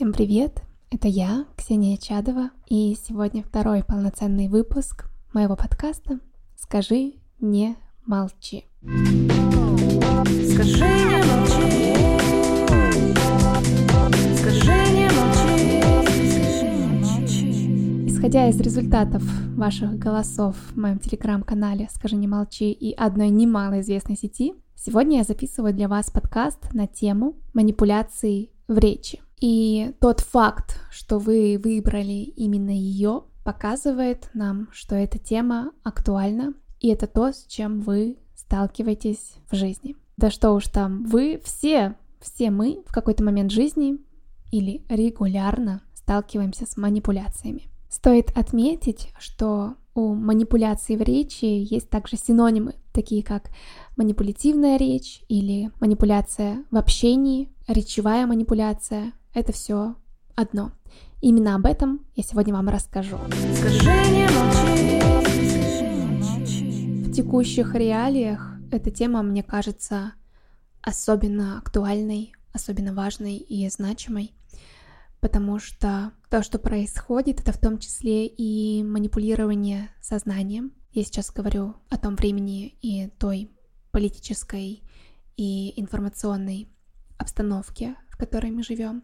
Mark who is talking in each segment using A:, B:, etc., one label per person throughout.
A: Всем привет! Это я, Ксения Чадова, и сегодня второй полноценный выпуск моего подкаста «Скажи, не молчи». Скажи, не молчи. Скажи, не молчи. Исходя из результатов ваших голосов в моем телеграм-канале «Скажи, не молчи» и одной немало известной сети, сегодня я записываю для вас подкаст на тему манипуляции в речи. И тот факт, что вы выбрали именно ее, показывает нам, что эта тема актуальна, и это то, с чем вы сталкиваетесь в жизни. Да что уж там, вы все, все мы в какой-то момент жизни или регулярно сталкиваемся с манипуляциями. Стоит отметить, что у манипуляции в речи есть также синонимы, такие как манипулятивная речь или манипуляция в общении, речевая манипуляция, это все одно. Именно об этом я сегодня вам расскажу. В текущих реалиях эта тема, мне кажется, особенно актуальной, особенно важной и значимой, потому что то, что происходит, это в том числе и манипулирование сознанием. Я сейчас говорю о том времени и той политической и информационной обстановке, которой мы живем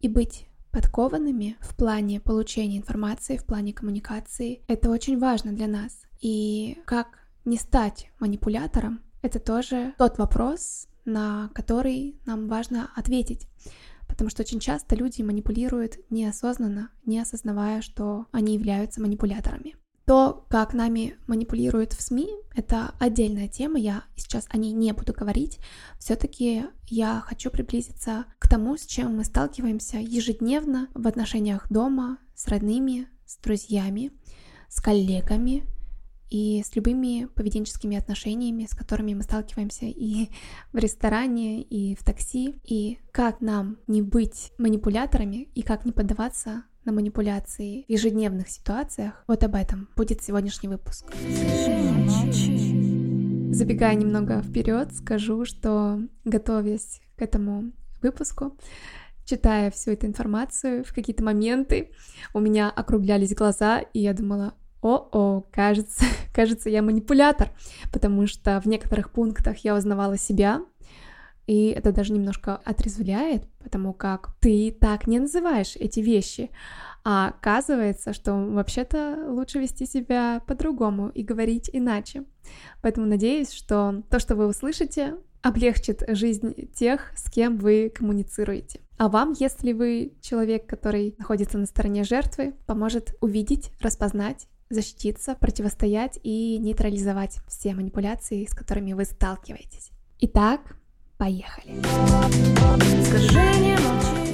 A: и быть подкованными в плане получения информации, в плане коммуникации. Это очень важно для нас. И как не стать манипулятором, это тоже тот вопрос, на который нам важно ответить. Потому что очень часто люди манипулируют неосознанно, не осознавая, что они являются манипуляторами. То, как нами манипулируют в СМИ, это отдельная тема, я сейчас о ней не буду говорить. Все-таки я хочу приблизиться к тому, с чем мы сталкиваемся ежедневно в отношениях дома, с родными, с друзьями, с коллегами и с любыми поведенческими отношениями, с которыми мы сталкиваемся и в ресторане, и в такси, и как нам не быть манипуляторами, и как не поддаваться на манипуляции в ежедневных ситуациях. Вот об этом будет сегодняшний выпуск. Забегая немного вперед, скажу, что готовясь к этому выпуску, читая всю эту информацию, в какие-то моменты у меня округлялись глаза, и я думала, о-о, кажется, кажется, я манипулятор, потому что в некоторых пунктах я узнавала себя, и это даже немножко отрезвляет, потому как ты так не называешь эти вещи. А оказывается, что вообще-то лучше вести себя по-другому и говорить иначе. Поэтому надеюсь, что то, что вы услышите, облегчит жизнь тех, с кем вы коммуницируете. А вам, если вы человек, который находится на стороне жертвы, поможет увидеть, распознать защититься, противостоять и нейтрализовать все манипуляции, с которыми вы сталкиваетесь. Итак, Поехали!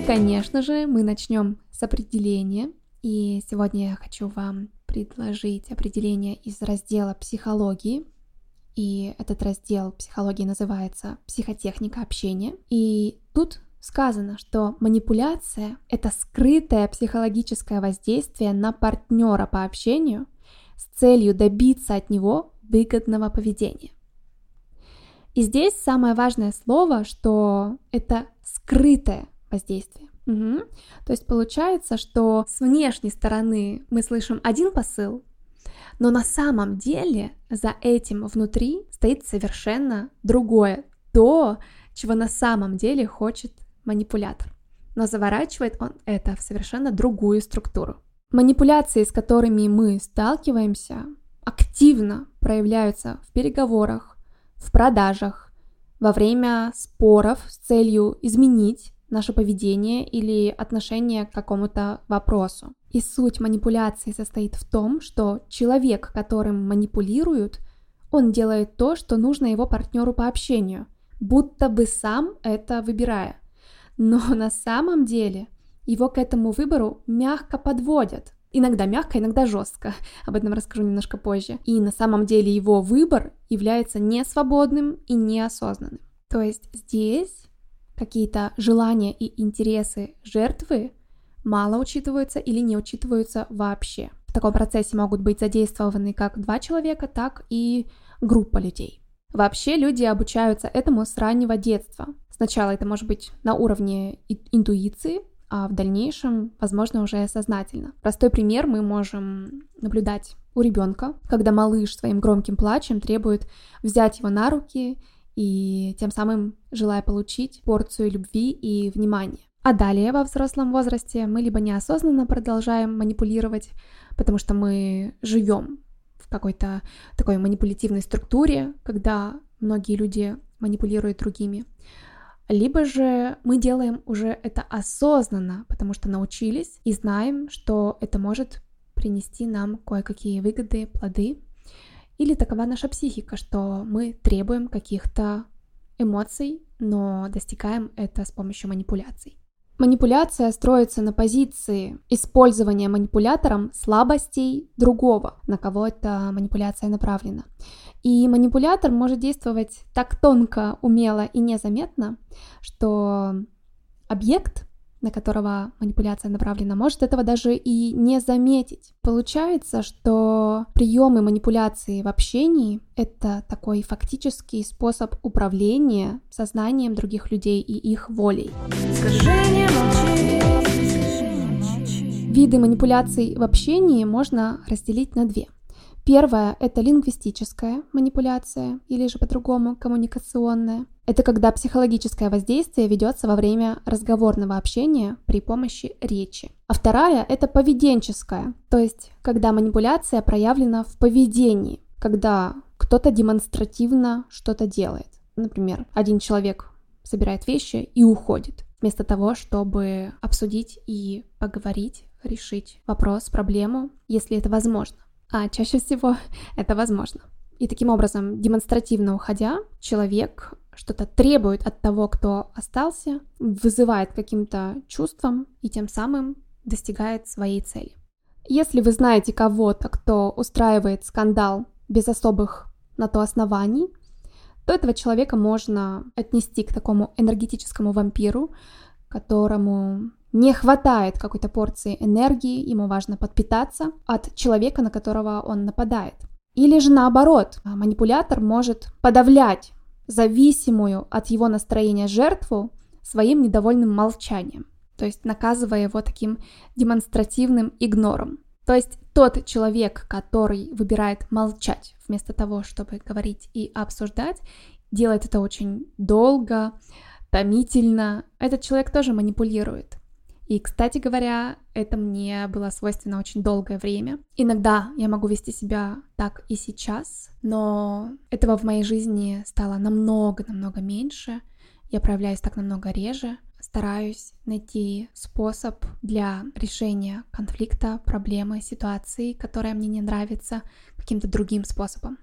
A: Конечно же, мы начнем с определения. И сегодня я хочу вам предложить определение из раздела психологии. И этот раздел психологии называется «Психотехника общения». И тут сказано, что манипуляция — это скрытое психологическое воздействие на партнера по общению с целью добиться от него выгодного поведения. И здесь самое важное слово, что это скрытое воздействие. Угу. То есть получается, что с внешней стороны мы слышим один посыл, но на самом деле за этим внутри стоит совершенно другое, то, чего на самом деле хочет манипулятор. Но заворачивает он это в совершенно другую структуру. Манипуляции, с которыми мы сталкиваемся, активно проявляются в переговорах, в продажах, во время споров с целью изменить наше поведение или отношение к какому-то вопросу. И суть манипуляции состоит в том, что человек, которым манипулируют, он делает то, что нужно его партнеру по общению, будто бы сам это выбирая. Но на самом деле его к этому выбору мягко подводят, Иногда мягко, иногда жестко. Об этом расскажу немножко позже. И на самом деле его выбор является несвободным и неосознанным. То есть здесь какие-то желания и интересы жертвы мало учитываются или не учитываются вообще. В таком процессе могут быть задействованы как два человека, так и группа людей. Вообще люди обучаются этому с раннего детства. Сначала это может быть на уровне интуиции, а в дальнейшем, возможно, уже сознательно. Простой пример мы можем наблюдать у ребенка, когда малыш своим громким плачем требует взять его на руки и тем самым желая получить порцию любви и внимания. А далее во взрослом возрасте мы либо неосознанно продолжаем манипулировать, потому что мы живем в какой-то такой манипулятивной структуре, когда многие люди манипулируют другими, либо же мы делаем уже это осознанно, потому что научились и знаем, что это может принести нам кое-какие выгоды, плоды. Или такова наша психика, что мы требуем каких-то эмоций, но достигаем это с помощью манипуляций. Манипуляция строится на позиции использования манипулятором слабостей другого, на кого эта манипуляция направлена. И манипулятор может действовать так тонко, умело и незаметно, что объект, на которого манипуляция направлена, может этого даже и не заметить. Получается, что приемы манипуляции в общении — это такой фактический способ управления сознанием других людей и их волей. Виды манипуляций в общении можно разделить на две — Первое — это лингвистическая манипуляция, или же по-другому коммуникационная. Это когда психологическое воздействие ведется во время разговорного общения при помощи речи. А вторая — это поведенческая, то есть когда манипуляция проявлена в поведении, когда кто-то демонстративно что-то делает. Например, один человек собирает вещи и уходит, вместо того, чтобы обсудить и поговорить, решить вопрос, проблему, если это возможно а чаще всего это возможно. И таким образом, демонстративно уходя, человек что-то требует от того, кто остался, вызывает каким-то чувством и тем самым достигает своей цели. Если вы знаете кого-то, кто устраивает скандал без особых на то оснований, то этого человека можно отнести к такому энергетическому вампиру, которому не хватает какой-то порции энергии, ему важно подпитаться от человека, на которого он нападает. Или же наоборот, манипулятор может подавлять зависимую от его настроения жертву своим недовольным молчанием, то есть наказывая его таким демонстративным игнором. То есть тот человек, который выбирает молчать вместо того, чтобы говорить и обсуждать, делает это очень долго, томительно. Этот человек тоже манипулирует. И, кстати говоря, это мне было свойственно очень долгое время. Иногда я могу вести себя так и сейчас, но этого в моей жизни стало намного-намного меньше. Я проявляюсь так намного реже. Стараюсь найти способ для решения конфликта, проблемы, ситуации, которая мне не нравится, каким-то другим способом.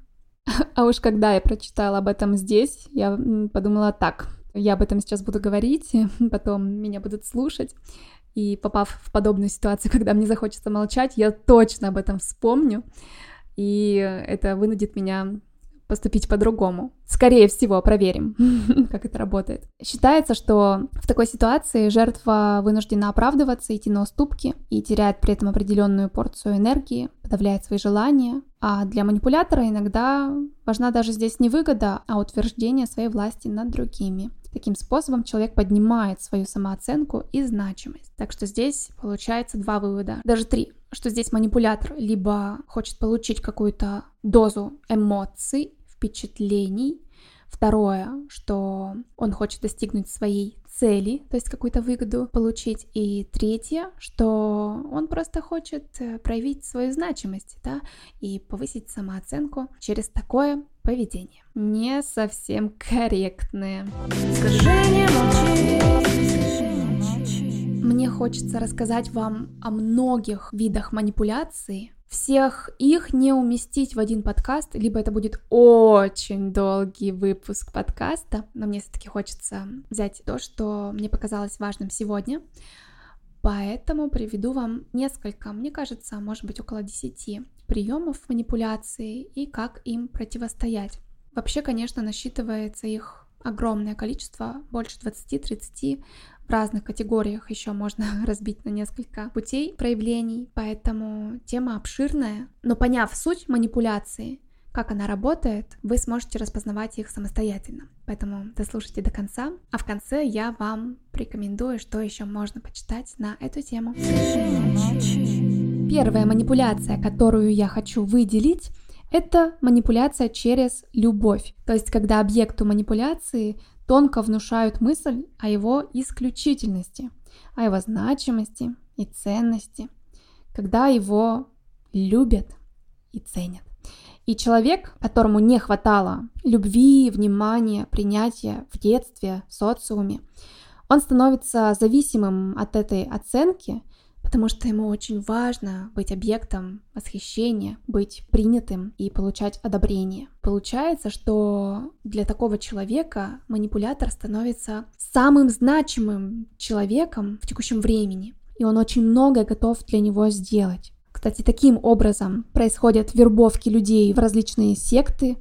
A: А уж когда я прочитала об этом здесь, я подумала так, я об этом сейчас буду говорить, потом меня будут слушать. И попав в подобную ситуацию, когда мне захочется молчать, я точно об этом вспомню. И это вынудит меня поступить по-другому. Скорее всего, проверим, как это работает. Считается, что в такой ситуации жертва вынуждена оправдываться, идти на уступки и теряет при этом определенную порцию энергии, подавляет свои желания. А для манипулятора иногда важна даже здесь не выгода, а утверждение своей власти над другими. Таким способом человек поднимает свою самооценку и значимость. Так что здесь получается два вывода, даже три что здесь манипулятор либо хочет получить какую-то дозу эмоций, впечатлений, второе, что он хочет достигнуть своей цели, то есть какую-то выгоду получить, и третье, что он просто хочет э, проявить свою значимость, да, и повысить самооценку через такое поведение. Не совсем корректное. Скажи, не молчи. Мне хочется рассказать вам о многих видах манипуляции, всех их не уместить в один подкаст, либо это будет очень долгий выпуск подкаста, но мне все-таки хочется взять то, что мне показалось важным сегодня. Поэтому приведу вам несколько, мне кажется, может быть около 10 приемов манипуляции и как им противостоять. Вообще, конечно, насчитывается их огромное количество, больше 20-30 в разных категориях еще можно разбить на несколько путей проявлений, поэтому тема обширная. Но поняв суть манипуляции, как она работает, вы сможете распознавать их самостоятельно. Поэтому дослушайте до конца. А в конце я вам рекомендую, что еще можно почитать на эту тему. Первая манипуляция, которую я хочу выделить, это манипуляция через любовь. То есть, когда объекту манипуляции тонко внушают мысль о его исключительности, о его значимости и ценности, когда его любят и ценят. И человек, которому не хватало любви, внимания, принятия в детстве, в социуме, он становится зависимым от этой оценки – потому что ему очень важно быть объектом восхищения, быть принятым и получать одобрение. Получается, что для такого человека манипулятор становится самым значимым человеком в текущем времени, и он очень многое готов для него сделать. Кстати, таким образом происходят вербовки людей в различные секты,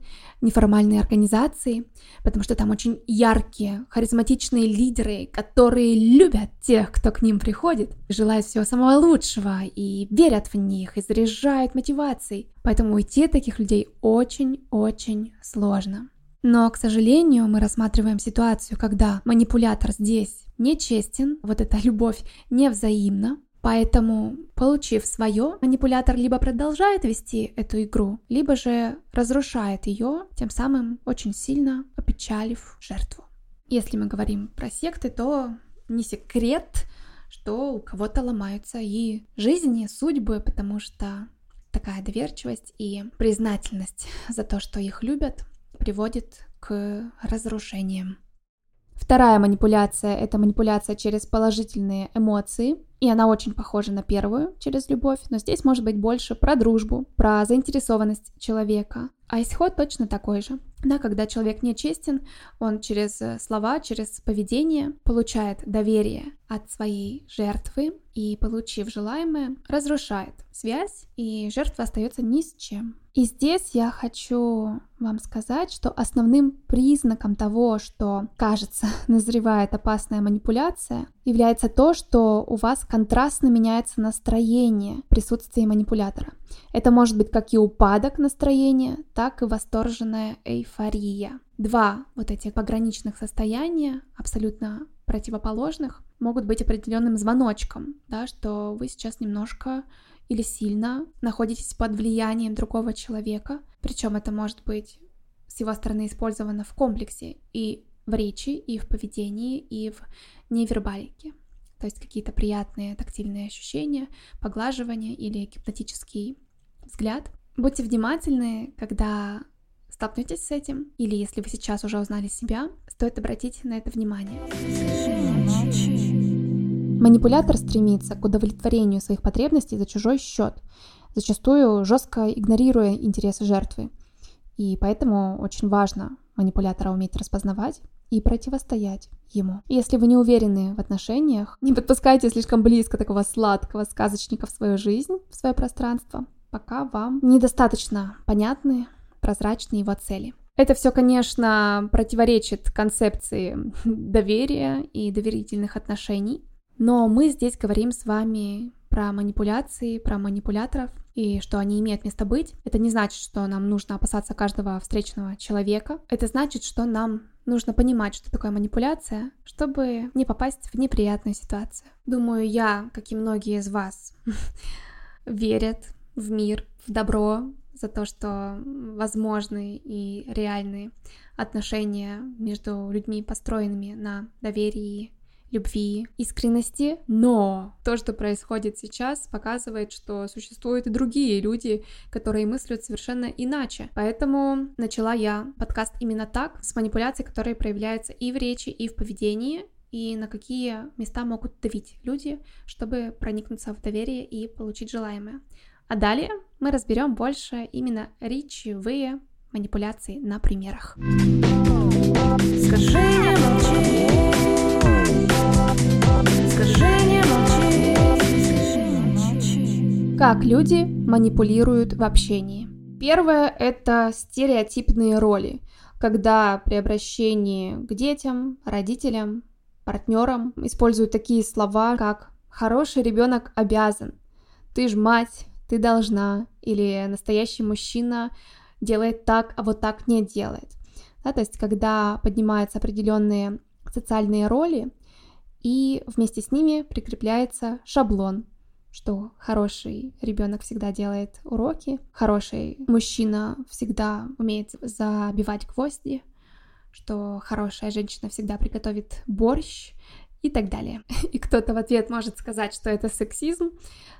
A: неформальные организации, потому что там очень яркие, харизматичные лидеры, которые любят тех, кто к ним приходит, желают всего самого лучшего и верят в них, и заряжают мотивацией. Поэтому уйти от таких людей очень-очень сложно. Но, к сожалению, мы рассматриваем ситуацию, когда манипулятор здесь нечестен, вот эта любовь невзаимна, Поэтому, получив свое, манипулятор либо продолжает вести эту игру, либо же разрушает ее, тем самым очень сильно опечалив жертву. Если мы говорим про секты, то не секрет, что у кого-то ломаются и жизни, и судьбы, потому что такая доверчивость и признательность за то, что их любят, приводит к разрушениям. Вторая манипуляция — это манипуляция через положительные эмоции. И она очень похожа на первую через любовь, но здесь может быть больше про дружбу, про заинтересованность человека. А исход точно такой же. Да, когда человек нечестен, он через э, слова, через поведение получает доверие от своей жертвы и, получив желаемое, разрушает связь, и жертва остается ни с чем. И здесь я хочу вам сказать, что основным признаком того, что, кажется, назревает опасная манипуляция, является то, что у вас контрастно меняется настроение в присутствии манипулятора. Это может быть как и упадок настроения, так и восторженная эйфория. Два вот этих пограничных состояния, абсолютно противоположных, могут быть определенным звоночком, да, что вы сейчас немножко или сильно находитесь под влиянием другого человека, причем это может быть с его стороны использовано в комплексе и в речи, и в поведении, и в невербалике. То есть какие-то приятные тактильные ощущения, поглаживание или гипнотический взгляд. Будьте внимательны, когда столкнетесь с этим, или если вы сейчас уже узнали себя, стоит обратить на это внимание. Манипулятор стремится к удовлетворению своих потребностей за чужой счет, зачастую жестко игнорируя интересы жертвы. И поэтому очень важно манипулятора уметь распознавать и противостоять ему. Если вы не уверены в отношениях, не подпускайте слишком близко такого сладкого сказочника в свою жизнь, в свое пространство, пока вам недостаточно понятны, прозрачны его цели. Это все, конечно, противоречит концепции доверия и доверительных отношений, но мы здесь говорим с вами про манипуляции, про манипуляторов и что они имеют место быть. Это не значит, что нам нужно опасаться каждого встречного человека. Это значит, что нам нужно понимать, что такое манипуляция, чтобы не попасть в неприятную ситуацию. Думаю, я, как и многие из вас, верят в мир, в добро, за то, что возможны и реальные отношения между людьми, построенными на доверии любви, искренности, но то, что происходит сейчас, показывает, что существуют и другие люди, которые мыслят совершенно иначе. Поэтому начала я подкаст именно так, с манипуляцией, которые проявляются и в речи, и в поведении, и на какие места могут давить люди, чтобы проникнуться в доверие и получить желаемое. А далее мы разберем больше именно речевые манипуляции на примерах. Скажи, молчи. Как люди манипулируют в общении. Первое — это стереотипные роли, когда при обращении к детям, родителям, партнерам используют такие слова, как «хороший ребенок обязан», «ты ж мать», «ты должна» или «настоящий мужчина делает так, а вот так не делает. Да, то есть, когда поднимаются определенные социальные роли, и вместе с ними прикрепляется шаблон, что хороший ребенок всегда делает уроки, хороший мужчина всегда умеет забивать гвозди, что хорошая женщина всегда приготовит борщ и так далее. И кто-то в ответ может сказать, что это сексизм,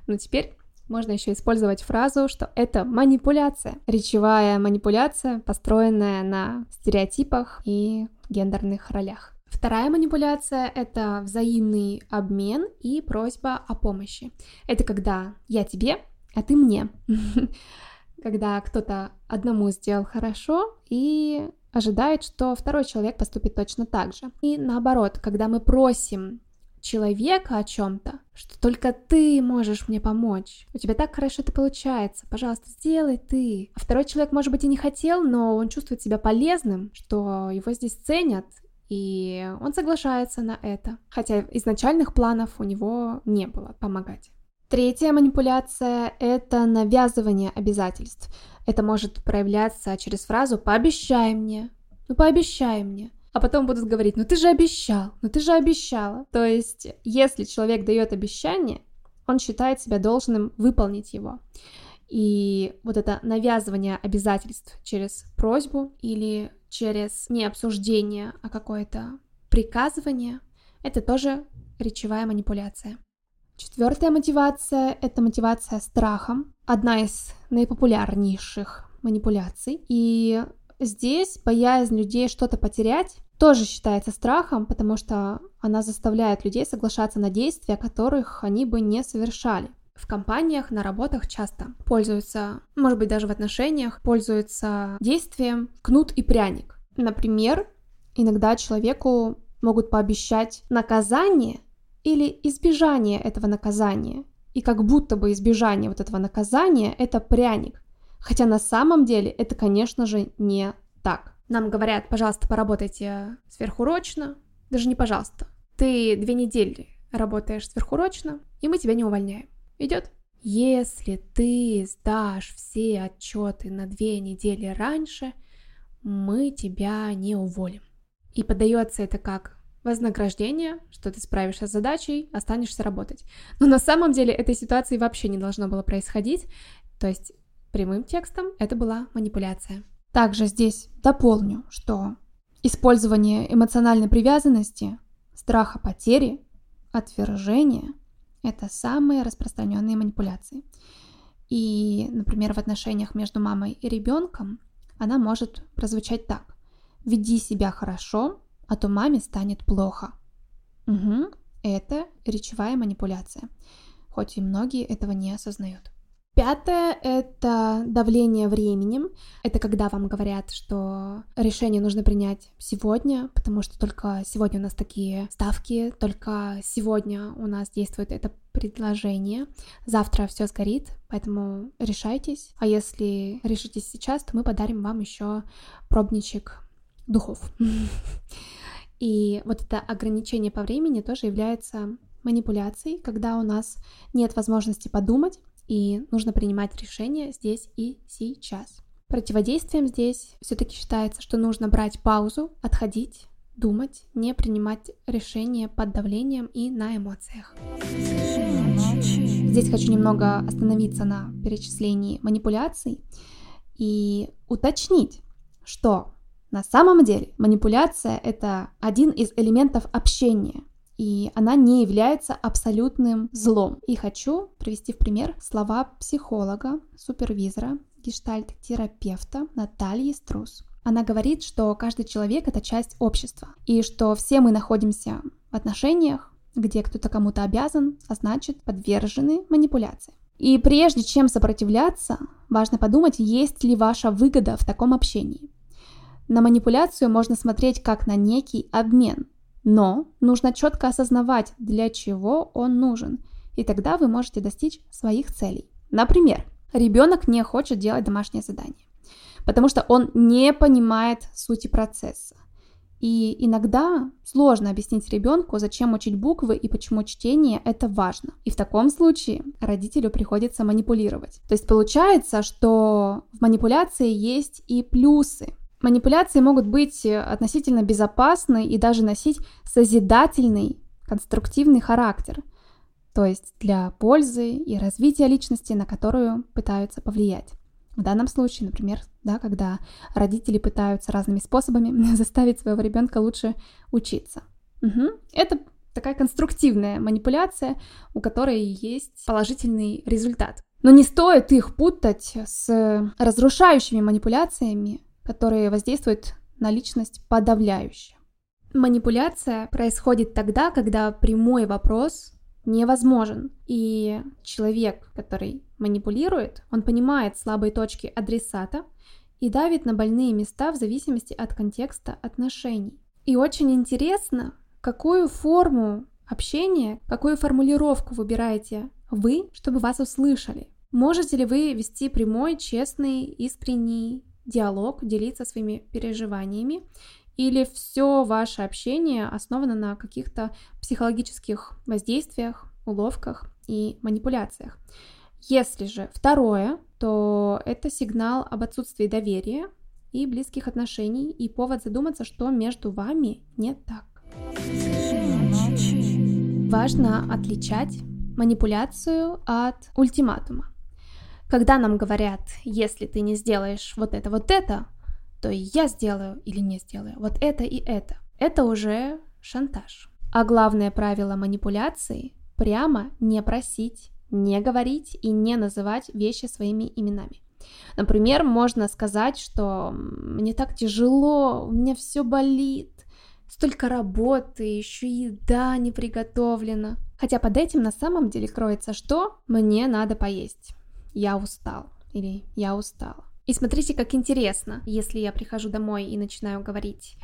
A: но теперь можно еще использовать фразу, что это манипуляция. Речевая манипуляция, построенная на стереотипах и гендерных ролях. Вторая манипуляция — это взаимный обмен и просьба о помощи. Это когда я тебе, а ты мне. Когда кто-то одному сделал хорошо и ожидает, что второй человек поступит точно так же. И наоборот, когда мы просим человека о чем-то, что только ты можешь мне помочь. У тебя так хорошо это получается. Пожалуйста, сделай ты. А второй человек, может быть, и не хотел, но он чувствует себя полезным, что его здесь ценят, и он соглашается на это. Хотя изначальных планов у него не было помогать. Третья манипуляция — это навязывание обязательств. Это может проявляться через фразу «пообещай мне», «ну пообещай мне», а потом будут говорить, ну ты же обещал, ну ты же обещала. То есть, если человек дает обещание, он считает себя должным выполнить его. И вот это навязывание обязательств через просьбу или через не обсуждение, а какое-то приказывание, это тоже речевая манипуляция. Четвертая мотивация — это мотивация страхом, одна из наипопулярнейших манипуляций. И здесь боязнь людей что-то потерять тоже считается страхом, потому что она заставляет людей соглашаться на действия, которых они бы не совершали. В компаниях, на работах часто пользуются, может быть, даже в отношениях, пользуются действием кнут и пряник. Например, иногда человеку могут пообещать наказание или избежание этого наказания. И как будто бы избежание вот этого наказания — это пряник. Хотя на самом деле это, конечно же, не так. Нам говорят, пожалуйста, поработайте сверхурочно. Даже не пожалуйста. Ты две недели работаешь сверхурочно, и мы тебя не увольняем. Идет? Если ты сдашь все отчеты на две недели раньше, мы тебя не уволим. И подается это как вознаграждение, что ты справишься с задачей, останешься работать. Но на самом деле этой ситуации вообще не должно было происходить. То есть прямым текстом это была манипуляция. Также здесь дополню, что использование эмоциональной привязанности, страха потери, отвержения – это самые распространенные манипуляции. И, например, в отношениях между мамой и ребенком она может прозвучать так. Веди себя хорошо, а то маме станет плохо. Угу, это речевая манипуляция, хоть и многие этого не осознают. Пятое — это давление временем. Это когда вам говорят, что решение нужно принять сегодня, потому что только сегодня у нас такие ставки, только сегодня у нас действует это предложение. Завтра все сгорит, поэтому решайтесь. А если решитесь сейчас, то мы подарим вам еще пробничек духов. И вот это ограничение по времени тоже является манипуляцией, когда у нас нет возможности подумать, и нужно принимать решения здесь и сейчас. Противодействием здесь все-таки считается, что нужно брать паузу, отходить, думать, не принимать решения под давлением и на эмоциях. Здесь хочу немного остановиться на перечислении манипуляций и уточнить, что на самом деле манипуляция это один из элементов общения – и она не является абсолютным злом. И хочу привести в пример слова психолога, супервизора, гештальт-терапевта Натальи Струс. Она говорит, что каждый человек — это часть общества, и что все мы находимся в отношениях, где кто-то кому-то обязан, а значит подвержены манипуляции. И прежде чем сопротивляться, важно подумать, есть ли ваша выгода в таком общении. На манипуляцию можно смотреть как на некий обмен, но нужно четко осознавать, для чего он нужен, и тогда вы можете достичь своих целей. Например, ребенок не хочет делать домашнее задание, потому что он не понимает сути процесса. И иногда сложно объяснить ребенку, зачем учить буквы и почему чтение это важно. И в таком случае родителю приходится манипулировать. То есть получается, что в манипуляции есть и плюсы. Манипуляции могут быть относительно безопасны и даже носить созидательный, конструктивный характер, то есть для пользы и развития личности, на которую пытаются повлиять. В данном случае, например, да, когда родители пытаются разными способами заставить своего ребенка лучше учиться. Угу. Это такая конструктивная манипуляция, у которой есть положительный результат. Но не стоит их путать с разрушающими манипуляциями, которые воздействуют на личность подавляюще. Манипуляция происходит тогда, когда прямой вопрос невозможен. И человек, который манипулирует, он понимает слабые точки адресата и давит на больные места в зависимости от контекста отношений. И очень интересно, какую форму общения, какую формулировку выбираете вы, чтобы вас услышали. Можете ли вы вести прямой, честный, искренний диалог, делиться своими переживаниями или все ваше общение основано на каких-то психологических воздействиях, уловках и манипуляциях. Если же второе, то это сигнал об отсутствии доверия и близких отношений и повод задуматься, что между вами не так. Важно отличать манипуляцию от ультиматума. Когда нам говорят, если ты не сделаешь вот это, вот это, то я сделаю или не сделаю вот это и это. Это уже шантаж. А главное правило манипуляции – прямо не просить, не говорить и не называть вещи своими именами. Например, можно сказать, что мне так тяжело, у меня все болит, столько работы, еще еда не приготовлена. Хотя под этим на самом деле кроется что? Мне надо поесть. Я устал или я устала. И смотрите, как интересно, если я прихожу домой и начинаю говорить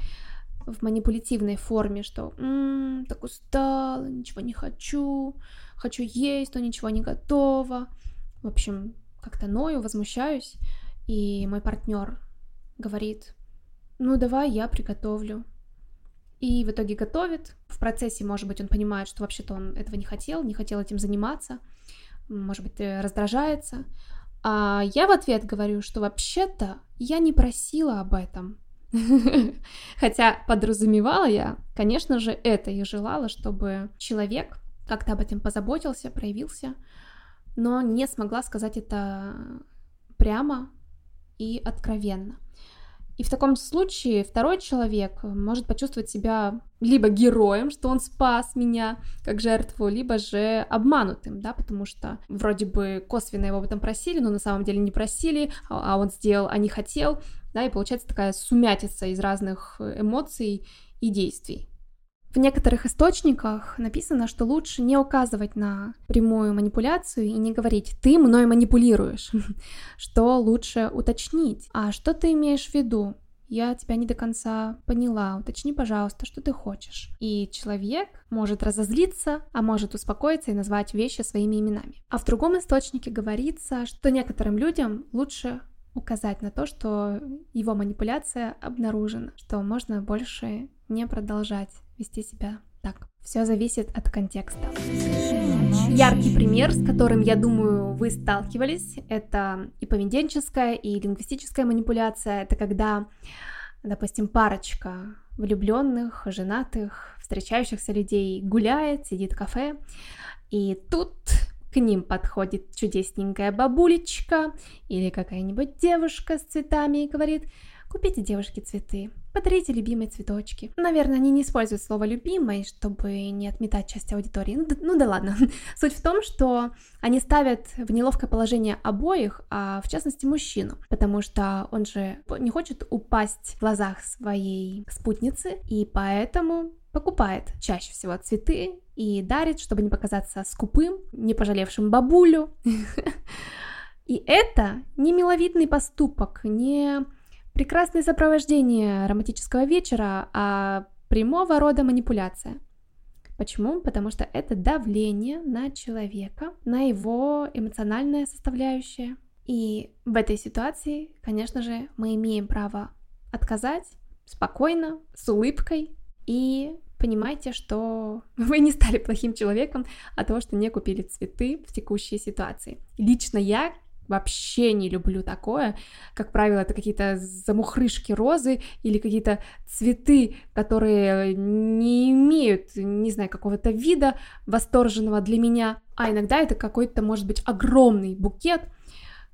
A: в манипулятивной форме, что «М-м, так устала, ничего не хочу, хочу есть, но ничего не готово. В общем, как-то ною, возмущаюсь, и мой партнер говорит, ну давай я приготовлю. И в итоге готовит. В процессе, может быть, он понимает, что вообще-то он этого не хотел, не хотел этим заниматься, может быть, раздражается, а я в ответ говорю, что вообще-то я не просила об этом. Хотя подразумевала я, конечно же, это и желала, чтобы человек как-то об этом позаботился, проявился, но не смогла сказать это прямо и откровенно. И в таком случае второй человек может почувствовать себя либо героем, что он спас меня как жертву, либо же обманутым, да, потому что вроде бы косвенно его об этом просили, но на самом деле не просили, а, а он сделал, а не хотел, да, и получается такая сумятица из разных эмоций и действий. В некоторых источниках написано, что лучше не указывать на прямую манипуляцию и не говорить «ты мной манипулируешь», что лучше уточнить. А что ты имеешь в виду? я тебя не до конца поняла, уточни, пожалуйста, что ты хочешь. И человек может разозлиться, а может успокоиться и назвать вещи своими именами. А в другом источнике говорится, что некоторым людям лучше указать на то, что его манипуляция обнаружена, что можно больше не продолжать вести себя так. Все зависит от контекста. Яркий пример, с которым, я думаю, вы сталкивались, это и поведенческая, и лингвистическая манипуляция. Это когда, допустим, парочка влюбленных, женатых, встречающихся людей гуляет, сидит в кафе, и тут к ним подходит чудесненькая бабулечка или какая-нибудь девушка с цветами и говорит – Купите девушке цветы, подарите любимые цветочки. Наверное, они не используют слово «любимый», чтобы не отметать часть аудитории. Ну да, ну да ладно. Суть в том, что они ставят в неловкое положение обоих, а в частности мужчину, потому что он же не хочет упасть в глазах своей спутницы, и поэтому покупает чаще всего цветы и дарит, чтобы не показаться скупым, не пожалевшим бабулю. И это не миловидный поступок, не Прекрасное сопровождение романтического вечера, а прямого рода манипуляция. Почему? Потому что это давление на человека, на его эмоциональное составляющее. И в этой ситуации, конечно же, мы имеем право отказать, спокойно, с улыбкой и понимайте, что вы не стали плохим человеком от того, что не купили цветы в текущей ситуации. Лично я вообще не люблю такое. Как правило, это какие-то замухрышки розы или какие-то цветы, которые не имеют, не знаю, какого-то вида восторженного для меня. А иногда это какой-то, может быть, огромный букет,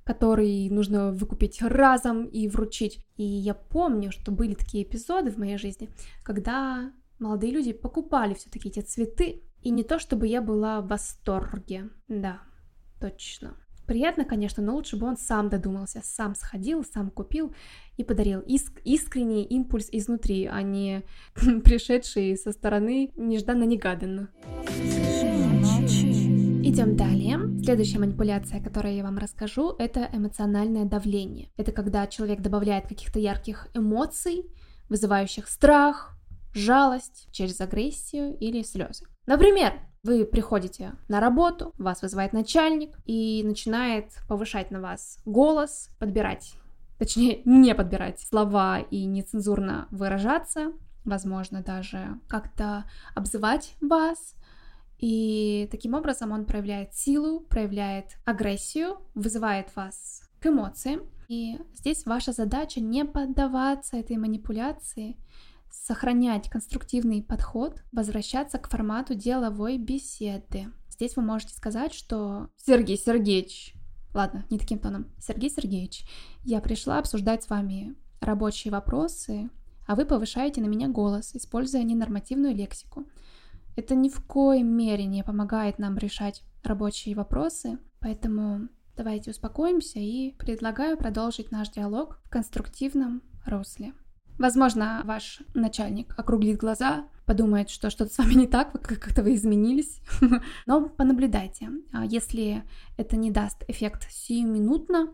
A: который нужно выкупить разом и вручить. И я помню, что были такие эпизоды в моей жизни, когда молодые люди покупали все-таки эти цветы. И не то, чтобы я была в восторге. Да, точно. Приятно, конечно, но лучше бы он сам додумался, сам сходил, сам купил и подарил иск искренний импульс изнутри, а не пришедший со стороны нежданно-негаданно. Идем далее. Следующая манипуляция, которую я вам расскажу, это эмоциональное давление. Это когда человек добавляет каких-то ярких эмоций, вызывающих страх, жалость через агрессию или слезы. Например, вы приходите на работу, вас вызывает начальник и начинает повышать на вас голос, подбирать, точнее, не подбирать слова и нецензурно выражаться, возможно, даже как-то обзывать вас, и таким образом он проявляет силу, проявляет агрессию, вызывает вас к эмоциям. И здесь ваша задача не поддаваться этой манипуляции, сохранять конструктивный подход, возвращаться к формату деловой беседы. Здесь вы можете сказать, что Сергей Сергеевич, ладно, не таким тоном, Сергей Сергеевич, я пришла обсуждать с вами рабочие вопросы, а вы повышаете на меня голос, используя ненормативную лексику. Это ни в коей мере не помогает нам решать рабочие вопросы, поэтому давайте успокоимся и предлагаю продолжить наш диалог в конструктивном русле. Возможно, ваш начальник округлит глаза, подумает, что что-то с вами не так, как-то вы изменились. Но понаблюдайте. А если это не даст эффект сиюминутно,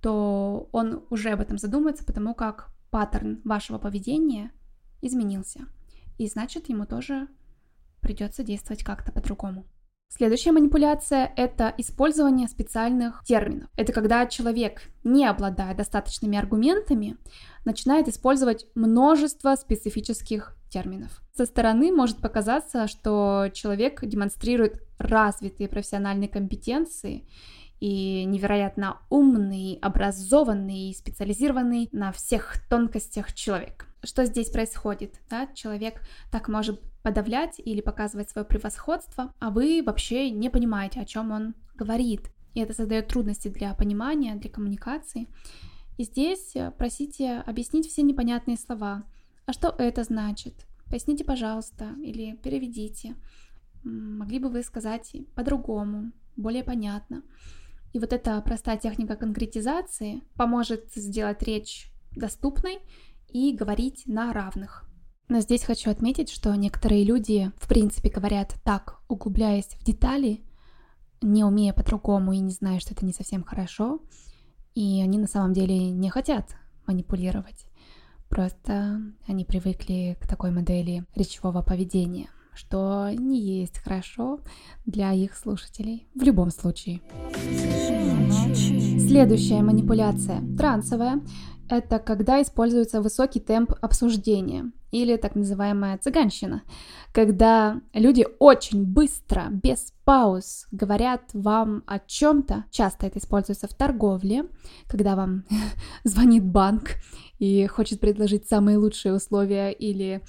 A: то он уже об этом задумается, потому как паттерн вашего поведения изменился. И значит, ему тоже придется действовать как-то по-другому. Следующая манипуляция – это использование специальных терминов. Это когда человек, не обладая достаточными аргументами, начинает использовать множество специфических терминов. Со стороны может показаться, что человек демонстрирует развитые профессиональные компетенции и невероятно умный, образованный, специализированный на всех тонкостях человек. Что здесь происходит? Да? Человек так может подавлять или показывать свое превосходство, а вы вообще не понимаете, о чем он говорит. И это создает трудности для понимания, для коммуникации. И здесь э, просите объяснить все непонятные слова. А что это значит? Поясните, пожалуйста, или переведите. Могли бы вы сказать по-другому, более понятно. И вот эта простая техника конкретизации поможет сделать речь доступной и говорить на равных. Но здесь хочу отметить, что некоторые люди, в принципе, говорят так, углубляясь в детали, не умея по-другому и не зная, что это не совсем хорошо, и они на самом деле не хотят манипулировать. Просто они привыкли к такой модели речевого поведения, что не есть хорошо для их слушателей. В любом случае. Следующая манипуляция, трансовая, это когда используется высокий темп обсуждения. Или так называемая цыганщина, когда люди очень быстро, без пауз говорят вам о чем-то. Часто это используется в торговле, когда вам звонит банк и хочет предложить самые лучшие условия или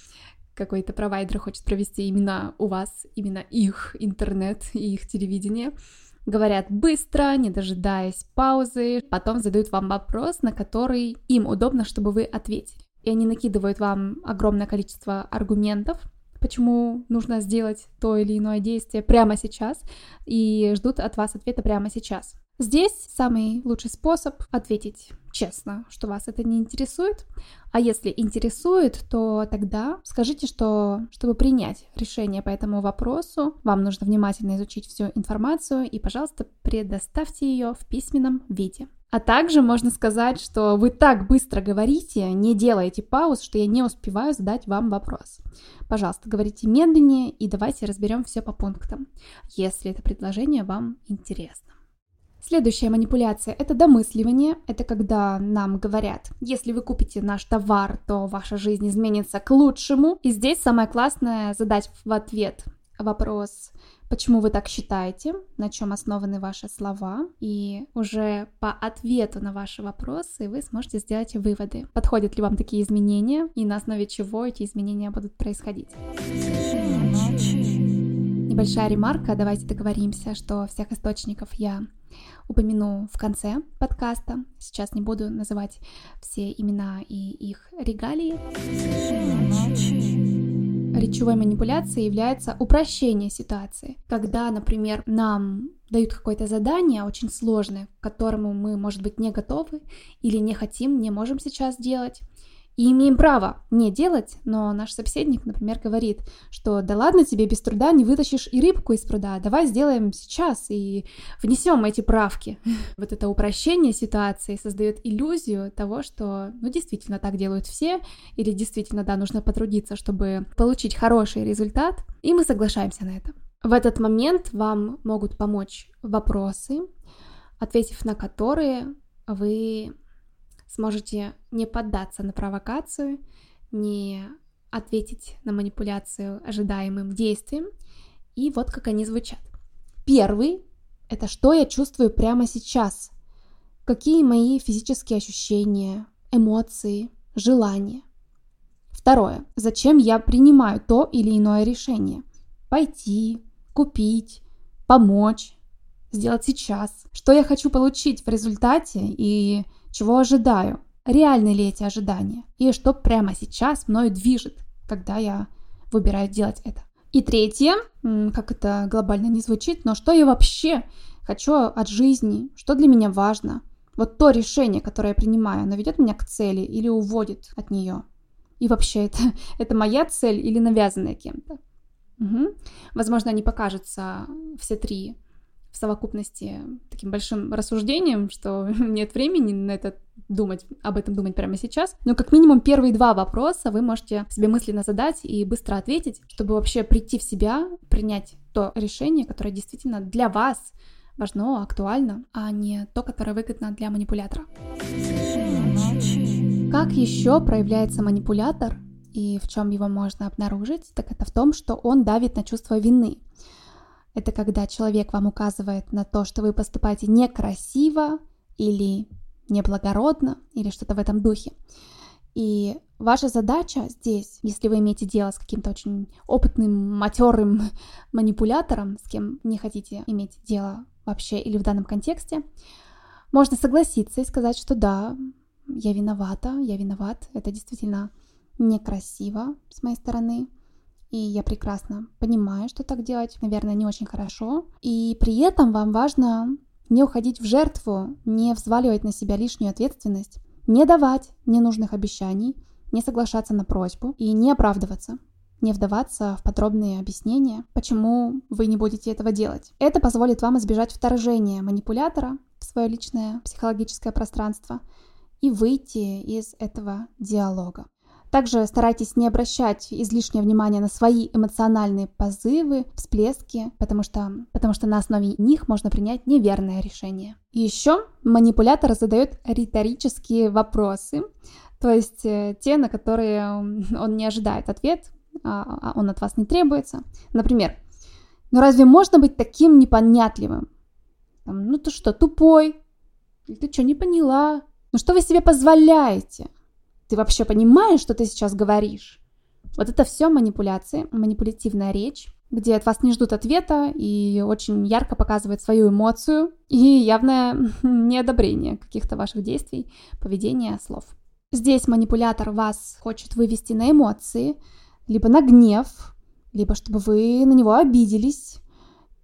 A: какой-то провайдер хочет провести именно у вас, именно их интернет и их телевидение говорят быстро, не дожидаясь паузы, потом задают вам вопрос, на который им удобно, чтобы вы ответили. И они накидывают вам огромное количество аргументов, почему нужно сделать то или иное действие прямо сейчас, и ждут от вас ответа прямо сейчас. Здесь самый лучший способ ответить честно, что вас это не интересует. А если интересует, то тогда скажите, что чтобы принять решение по этому вопросу, вам нужно внимательно изучить всю информацию и, пожалуйста, предоставьте ее в письменном виде. А также можно сказать, что вы так быстро говорите, не делаете пауз, что я не успеваю задать вам вопрос. Пожалуйста, говорите медленнее и давайте разберем все по пунктам, если это предложение вам интересно. Следующая манипуляция – это домысливание. Это когда нам говорят, если вы купите наш товар, то ваша жизнь изменится к лучшему. И здесь самое классное задать в ответ вопрос, почему вы так считаете, на чем основаны ваши слова, и уже по ответу на ваши вопросы вы сможете сделать выводы, подходят ли вам такие изменения и на основе чего эти изменения будут происходить. Небольшая ремарка, давайте договоримся, что всех источников я упомяну в конце подкаста. Сейчас не буду называть все имена и их регалии. Речевой манипуляцией является упрощение ситуации. Когда, например, нам дают какое-то задание очень сложное, к которому мы, может быть, не готовы или не хотим, не можем сейчас делать, и имеем право не делать, но наш собеседник, например, говорит, что да ладно тебе без труда не вытащишь и рыбку из пруда, давай сделаем сейчас и внесем эти правки. Вот это упрощение ситуации создает иллюзию того, что ну действительно так делают все, или действительно да, нужно потрудиться, чтобы получить хороший результат, и мы соглашаемся на это. В этот момент вам могут помочь вопросы, ответив на которые вы сможете не поддаться на провокацию, не ответить на манипуляцию ожидаемым действием. И вот как они звучат. Первый — это что я чувствую прямо сейчас, какие мои физические ощущения, эмоции, желания. Второе. Зачем я принимаю то или иное решение? Пойти, купить, помочь, сделать сейчас. Что я хочу получить в результате и чего ожидаю, реальны ли эти ожидания, и что прямо сейчас мною движет, когда я выбираю делать это. И третье, как это глобально не звучит, но что я вообще хочу от жизни, что для меня важно. Вот то решение, которое я принимаю, оно ведет меня к цели или уводит от нее. И вообще, это, это моя цель или навязанная кем-то. Угу. Возможно, они покажутся все три в совокупности таким большим рассуждением, что нет времени на это думать, об этом думать прямо сейчас. Но как минимум первые два вопроса вы можете себе мысленно задать и быстро ответить, чтобы вообще прийти в себя, принять то решение, которое действительно для вас важно, актуально, а не то, которое выгодно для манипулятора. Как еще проявляется манипулятор и в чем его можно обнаружить, так это в том, что он давит на чувство вины. Это когда человек вам указывает на то, что вы поступаете некрасиво или неблагородно или что-то в этом духе. И ваша задача здесь, если вы имеете дело с каким-то очень опытным, матерым манипулятором, с кем не хотите иметь дело вообще или в данном контексте, можно согласиться и сказать, что да, я виновата, я виноват, это действительно некрасиво с моей стороны, и я прекрасно понимаю, что так делать, наверное, не очень хорошо. И при этом вам важно не уходить в жертву, не взваливать на себя лишнюю ответственность, не давать ненужных обещаний, не соглашаться на просьбу и не оправдываться не вдаваться в подробные объяснения, почему вы не будете этого делать. Это позволит вам избежать вторжения манипулятора в свое личное психологическое пространство и выйти из этого диалога. Также старайтесь не обращать излишнее внимание на свои эмоциональные позывы, всплески, потому что, потому что на основе них можно принять неверное решение. Еще манипулятор задает риторические вопросы, то есть э, те, на которые он не ожидает ответ, а, а он от вас не требуется. Например, ну разве можно быть таким непонятливым? Ну ты что, тупой? Или ты что, не поняла? Ну что вы себе позволяете? Ты вообще понимаешь, что ты сейчас говоришь? Вот это все манипуляции, манипулятивная речь, где от вас не ждут ответа и очень ярко показывает свою эмоцию и явное неодобрение каких-то ваших действий, поведения, слов. Здесь манипулятор вас хочет вывести на эмоции, либо на гнев, либо чтобы вы на него обиделись.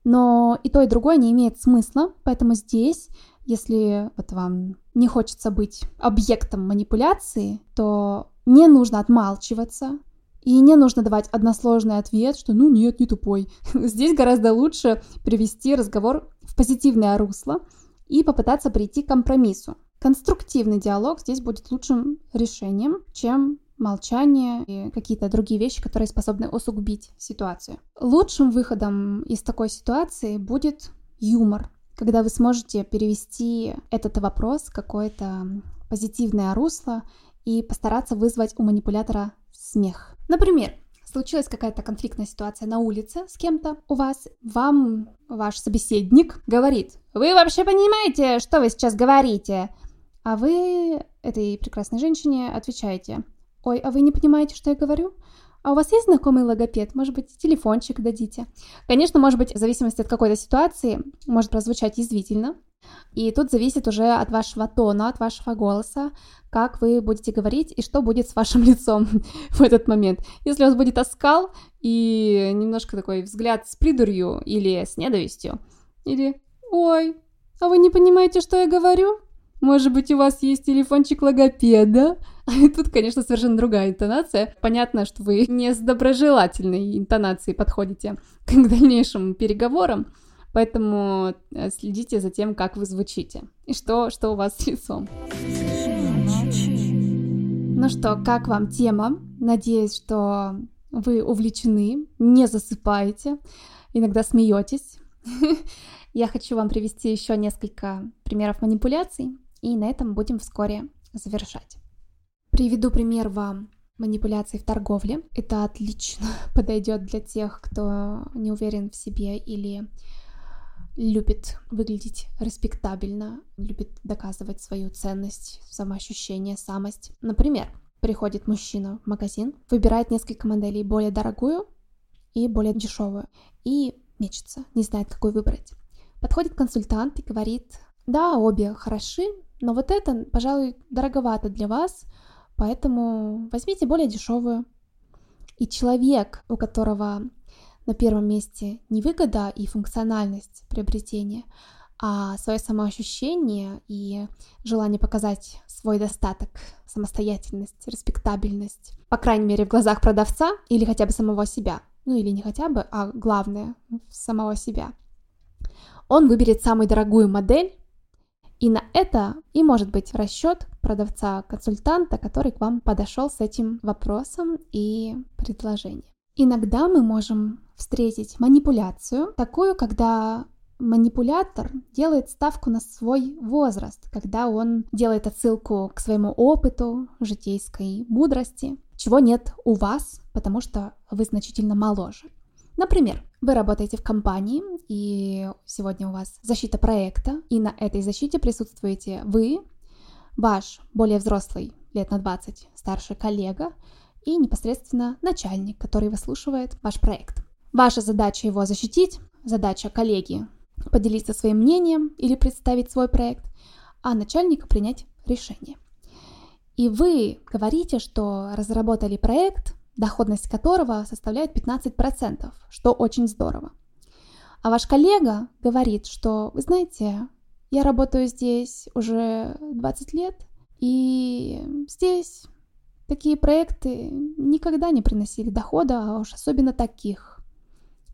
A: Но и то, и другое не имеет смысла, поэтому здесь если вот вам не хочется быть объектом манипуляции, то не нужно отмалчиваться, и не нужно давать односложный ответ, что ну нет, не тупой. Здесь гораздо лучше привести разговор в позитивное русло и попытаться прийти к компромиссу. Конструктивный диалог здесь будет лучшим решением, чем молчание и какие-то другие вещи, которые способны усугубить ситуацию. Лучшим выходом из такой ситуации будет юмор. Когда вы сможете перевести этот вопрос в какое-то позитивное русло и постараться вызвать у манипулятора смех. Например, случилась какая-то конфликтная ситуация на улице с кем-то у вас, вам ваш собеседник говорит, вы вообще понимаете, что вы сейчас говорите? А вы этой прекрасной женщине отвечаете, ой, а вы не понимаете, что я говорю? А у вас есть знакомый логопед? Может быть, телефончик дадите? Конечно, может быть, в зависимости от какой-то ситуации, может прозвучать язвительно. И тут зависит уже от вашего тона, от вашего голоса, как вы будете говорить и что будет с вашим лицом в этот момент. Если у вас будет оскал и немножко такой взгляд с придурью или с ненавистью, или «Ой, а вы не понимаете, что я говорю? Может быть, у вас есть телефончик логопеда?» Тут, конечно, совершенно другая интонация. Понятно, что вы не с доброжелательной интонацией подходите к дальнейшим переговорам, поэтому э, следите за тем, как вы звучите и что, что у вас с лицом. Ну что, как вам тема? Надеюсь, что вы увлечены, не засыпаете, иногда смеетесь. Я хочу вам привести еще несколько примеров манипуляций, и на этом будем вскоре завершать. Приведу пример вам манипуляций в торговле. Это отлично подойдет для тех, кто не уверен в себе или любит выглядеть респектабельно, любит доказывать свою ценность, самоощущение, самость. Например, приходит мужчина в магазин, выбирает несколько моделей, более дорогую и более дешевую, и мечется, не знает, какой выбрать. Подходит консультант и говорит, да, обе хороши, но вот это, пожалуй, дороговато для вас, Поэтому возьмите более дешевую. И человек, у которого на первом месте не выгода и функциональность приобретения, а свое самоощущение и желание показать свой достаток, самостоятельность, респектабельность, по крайней мере, в глазах продавца или хотя бы самого себя, ну или не хотя бы, а главное, самого себя. Он выберет самую дорогую модель, и на это и может быть расчет продавца-консультанта, который к вам подошел с этим вопросом и предложением. Иногда мы можем встретить манипуляцию, такую, когда манипулятор делает ставку на свой возраст, когда он делает отсылку к своему опыту, житейской мудрости, чего нет у вас, потому что вы значительно моложе. Например, вы работаете в компании, и сегодня у вас защита проекта, и на этой защите присутствуете вы, ваш более взрослый, лет на 20, старший коллега и непосредственно начальник, который выслушивает ваш проект. Ваша задача его защитить, задача коллеги поделиться своим мнением или представить свой проект, а начальника принять решение. И вы говорите, что разработали проект, доходность которого составляет 15%, что очень здорово. А ваш коллега говорит, что, вы знаете, я работаю здесь уже 20 лет, и здесь такие проекты никогда не приносили дохода, а уж особенно таких.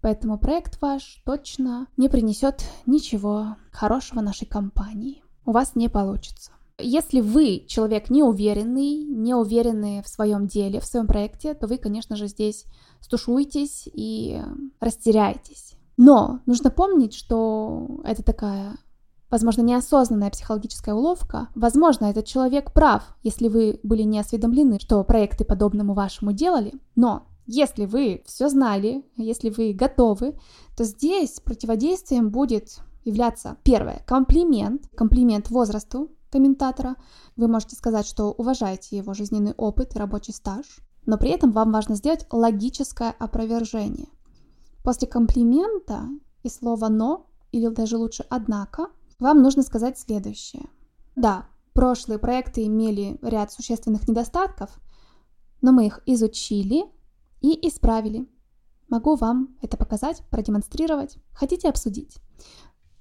A: Поэтому проект ваш точно не принесет ничего хорошего нашей компании. У вас не получится. Если вы человек неуверенный, не уверенный в своем деле, в своем проекте, то вы, конечно же, здесь стушуетесь и растеряетесь. Но нужно помнить, что это такая, возможно, неосознанная психологическая уловка. Возможно, этот человек прав, если вы были не осведомлены, что проекты подобному вашему делали. Но если вы все знали, если вы готовы, то здесь противодействием будет являться первое комплимент, комплимент возрасту комментатора. Вы можете сказать, что уважаете его жизненный опыт и рабочий стаж, но при этом вам важно сделать логическое опровержение. После комплимента и слова «но» или даже лучше «однако» вам нужно сказать следующее. Да, прошлые проекты имели ряд существенных недостатков, но мы их изучили и исправили. Могу вам это показать, продемонстрировать. Хотите обсудить?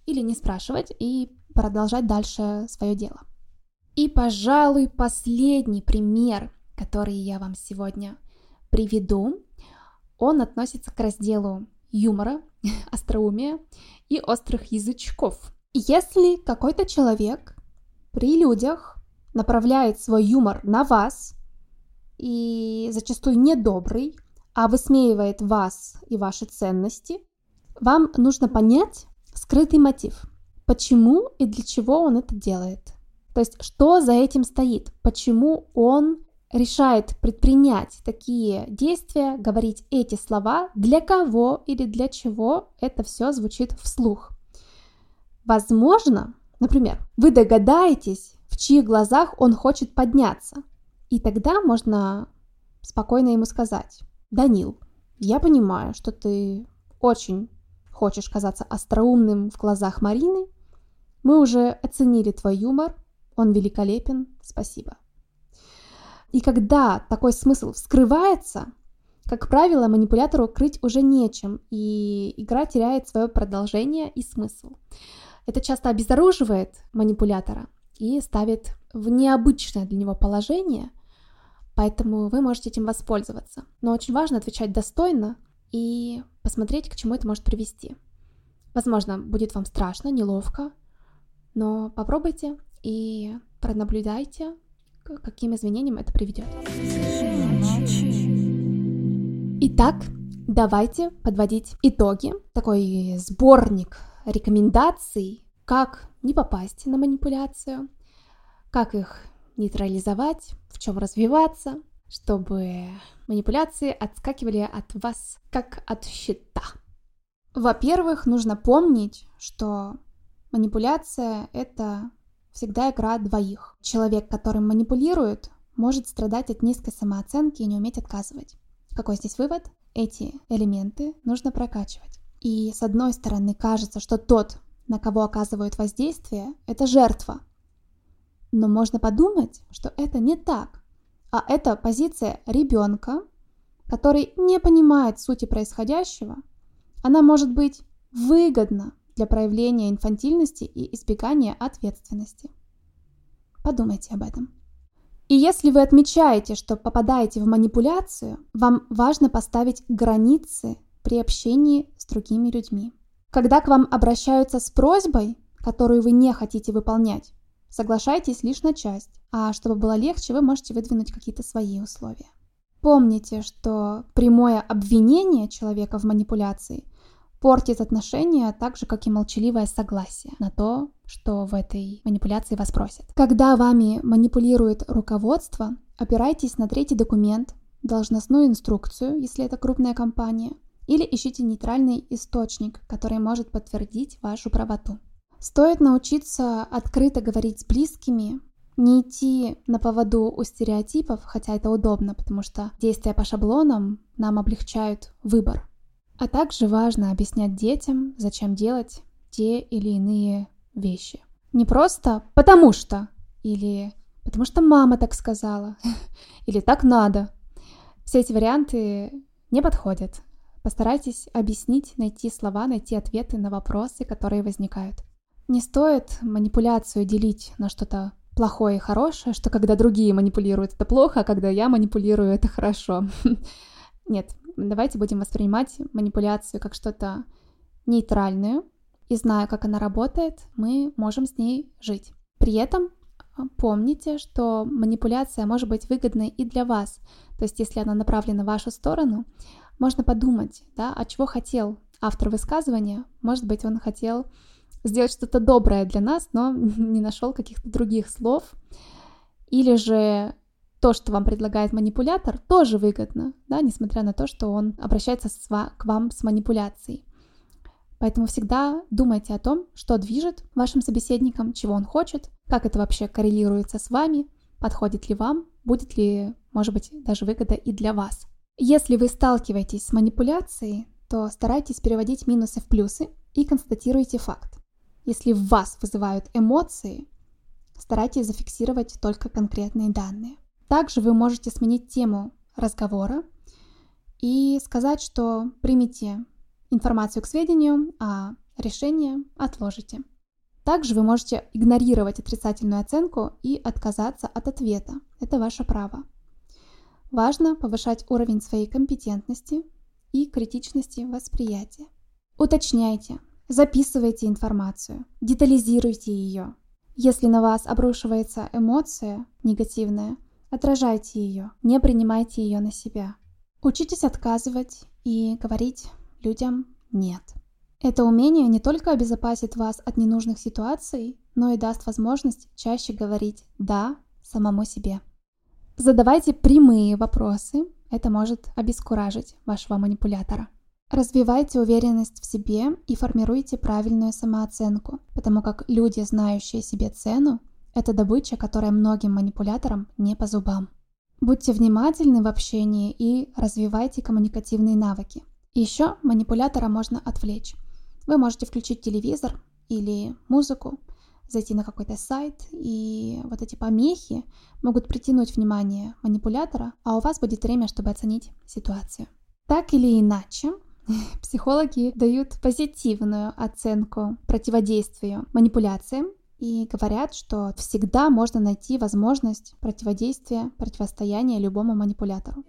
A: Или не спрашивать и продолжать дальше свое дело. И, пожалуй, последний пример, который я вам сегодня приведу, он относится к разделу юмора, остроумия и острых язычков. Если какой-то человек при людях направляет свой юмор на вас и зачастую недобрый, а высмеивает вас и ваши ценности, вам нужно понять скрытый мотив – почему и для чего он это делает. То есть, что за этим стоит, почему он решает предпринять такие действия, говорить эти слова, для кого или для чего это все звучит вслух. Возможно, например, вы догадаетесь, в чьих глазах он хочет подняться, и тогда можно спокойно ему сказать, Данил, я понимаю, что ты очень хочешь казаться остроумным в глазах Марины. Мы уже оценили твой юмор, он великолепен, спасибо. И когда такой смысл вскрывается, как правило, манипулятору крыть уже нечем, и игра теряет свое продолжение и смысл. Это часто обезоруживает манипулятора и ставит в необычное для него положение, поэтому вы можете этим воспользоваться. Но очень важно отвечать достойно и посмотреть, к чему это может привести. Возможно, будет вам страшно, неловко, но попробуйте и пронаблюдайте, к каким изменениям это приведет. Итак, давайте подводить итоги. Такой сборник рекомендаций, как не попасть на манипуляцию, как их нейтрализовать, в чем развиваться, чтобы манипуляции отскакивали от вас как от щита. Во-первых, нужно помнить, что манипуляция — это всегда игра двоих. Человек, которым манипулирует, может страдать от низкой самооценки и не уметь отказывать. Какой здесь вывод? Эти элементы нужно прокачивать. И с одной стороны кажется, что тот, на кого оказывают воздействие, это жертва. Но можно подумать, что это не так, а это позиция ребенка, который не понимает сути происходящего. Она может быть выгодна для проявления инфантильности и избегания ответственности. Подумайте об этом. И если вы отмечаете, что попадаете в манипуляцию, вам важно поставить границы при общении с другими людьми. Когда к вам обращаются с просьбой, которую вы не хотите выполнять, соглашайтесь лишь на часть, а чтобы было легче, вы можете выдвинуть какие-то свои условия. Помните, что прямое обвинение человека в манипуляции портит отношения так же, как и молчаливое согласие на то, что в этой манипуляции вас просят. Когда вами манипулирует руководство, опирайтесь на третий документ, должностную инструкцию, если это крупная компания, или ищите нейтральный источник, который может подтвердить вашу правоту. Стоит научиться открыто говорить с близкими, не идти на поводу у стереотипов, хотя это удобно, потому что действия по шаблонам нам облегчают выбор. А также важно объяснять детям, зачем делать те или иные вещи. Не просто «потому что» или «потому что мама так сказала» или «так надо». Все эти варианты не подходят. Постарайтесь объяснить, найти слова, найти ответы на вопросы, которые возникают. Не стоит манипуляцию делить на что-то плохое и хорошее, что когда другие манипулируют, это плохо, а когда я манипулирую, это хорошо. Нет, давайте будем воспринимать манипуляцию как что-то нейтральное, и зная, как она работает, мы можем с ней жить. При этом а, помните, что манипуляция может быть выгодной и для вас. То есть, если она направлена в вашу сторону, можно подумать, да, а чего хотел автор высказывания. Может быть, он хотел сделать что-то доброе для нас, но не нашел каких-то других слов. Или же то, что вам предлагает манипулятор, тоже выгодно, да, несмотря на то, что он обращается с, к вам с манипуляцией. Поэтому всегда думайте о том, что движет вашим собеседником, чего он хочет, как это вообще коррелируется с вами, подходит ли вам, будет ли, может быть, даже выгода и для вас. Если вы сталкиваетесь с манипуляцией, то старайтесь переводить минусы в плюсы и констатируйте факт. Если в вас вызывают эмоции, старайтесь зафиксировать только конкретные данные. Также вы можете сменить тему разговора и сказать, что примите информацию к сведению, а решение отложите. Также вы можете игнорировать отрицательную оценку и отказаться от ответа. Это ваше право. Важно повышать уровень своей компетентности и критичности восприятия. Уточняйте, записывайте информацию, детализируйте ее. Если на вас обрушивается эмоция негативная, отражайте ее, не принимайте ее на себя. Учитесь отказывать и говорить людям «нет». Это умение не только обезопасит вас от ненужных ситуаций, но и даст возможность чаще говорить «да» самому себе. Задавайте прямые вопросы, это может обескуражить вашего манипулятора. Развивайте уверенность в себе и формируйте правильную самооценку, потому как люди, знающие себе цену, это добыча, которая многим манипуляторам не по зубам. Будьте внимательны в общении и развивайте коммуникативные навыки. Еще манипулятора можно отвлечь. Вы можете включить телевизор или музыку, зайти на какой-то сайт, и вот эти помехи могут притянуть внимание манипулятора, а у вас будет время, чтобы оценить ситуацию. Так или иначе, психологи дают позитивную оценку противодействию манипуляциям и говорят, что всегда можно найти возможность противодействия, противостояния любому манипулятору.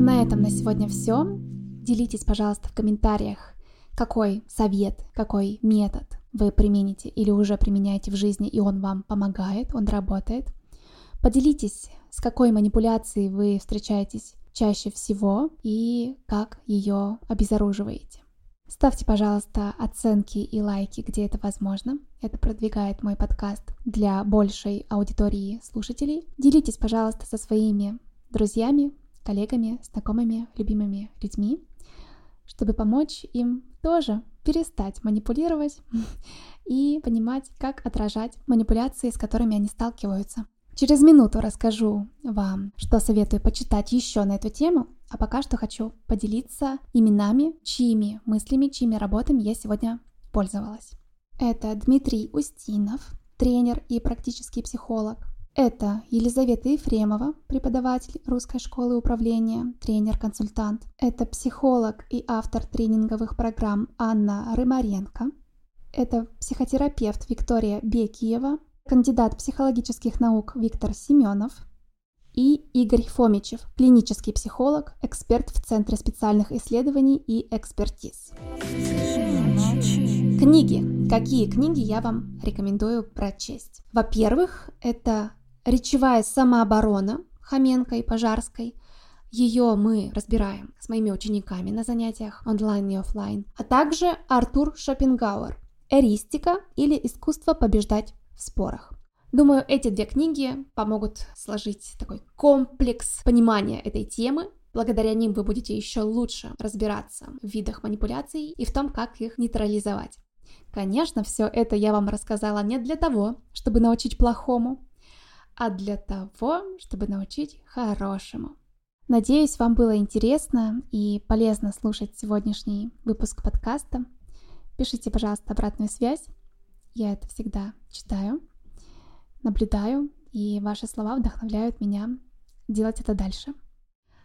A: На этом на сегодня все. Делитесь, пожалуйста, в комментариях, какой совет, какой метод вы примените или уже применяете в жизни, и он вам помогает, он работает. Поделитесь, с какой манипуляцией вы встречаетесь чаще всего и как ее обезоруживаете. Ставьте, пожалуйста, оценки и лайки, где это возможно. Это продвигает мой подкаст для большей аудитории слушателей. Делитесь, пожалуйста, со своими друзьями, коллегами, знакомыми, любимыми людьми, чтобы помочь им тоже перестать манипулировать и понимать, как отражать манипуляции, с которыми они сталкиваются. Через минуту расскажу вам, что советую почитать еще на эту тему, а пока что хочу поделиться именами, чьими мыслями, чьими работами я сегодня пользовалась. Это Дмитрий Устинов, тренер и практический психолог. Это Елизавета Ефремова, преподаватель Русской школы управления, тренер-консультант. Это психолог и автор тренинговых программ Анна Рымаренко. Это психотерапевт Виктория Бекиева, кандидат психологических наук Виктор Семенов и Игорь Фомичев, клинический психолог, эксперт в Центре специальных исследований и экспертиз. Книги. Какие книги я вам рекомендую прочесть? Во-первых, это «Речевая самооборона» Хоменко и Пожарской. Ее мы разбираем с моими учениками на занятиях онлайн и офлайн. А также Артур Шопенгауэр «Эристика» или «Искусство побеждать в спорах». Думаю, эти две книги помогут сложить такой комплекс понимания этой темы. Благодаря ним вы будете еще лучше разбираться в видах манипуляций и в том, как их нейтрализовать. Конечно, все это я вам рассказала не для того, чтобы научить плохому, а для того, чтобы научить хорошему. Надеюсь, вам было интересно и полезно слушать сегодняшний выпуск подкаста. Пишите, пожалуйста, обратную связь. Я это всегда читаю, наблюдаю, и ваши слова вдохновляют меня делать это дальше.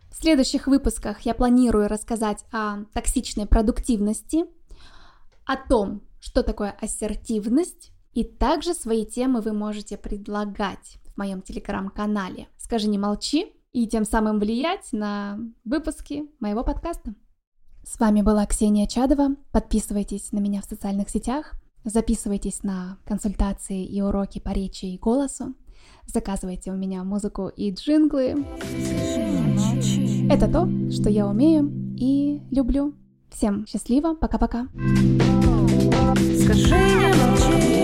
A: В следующих выпусках я планирую рассказать о токсичной продуктивности, о том, что такое ассертивность, и также свои темы вы можете предлагать в моем телеграм-канале «Скажи не молчи» и тем самым влиять на выпуски моего подкаста. С вами была Ксения Чадова. Подписывайтесь на меня в социальных сетях – Записывайтесь на консультации и уроки по речи и голосу. Заказывайте у меня музыку и джинглы. Это то, что я умею и люблю. Всем счастливо, пока-пока. Скажи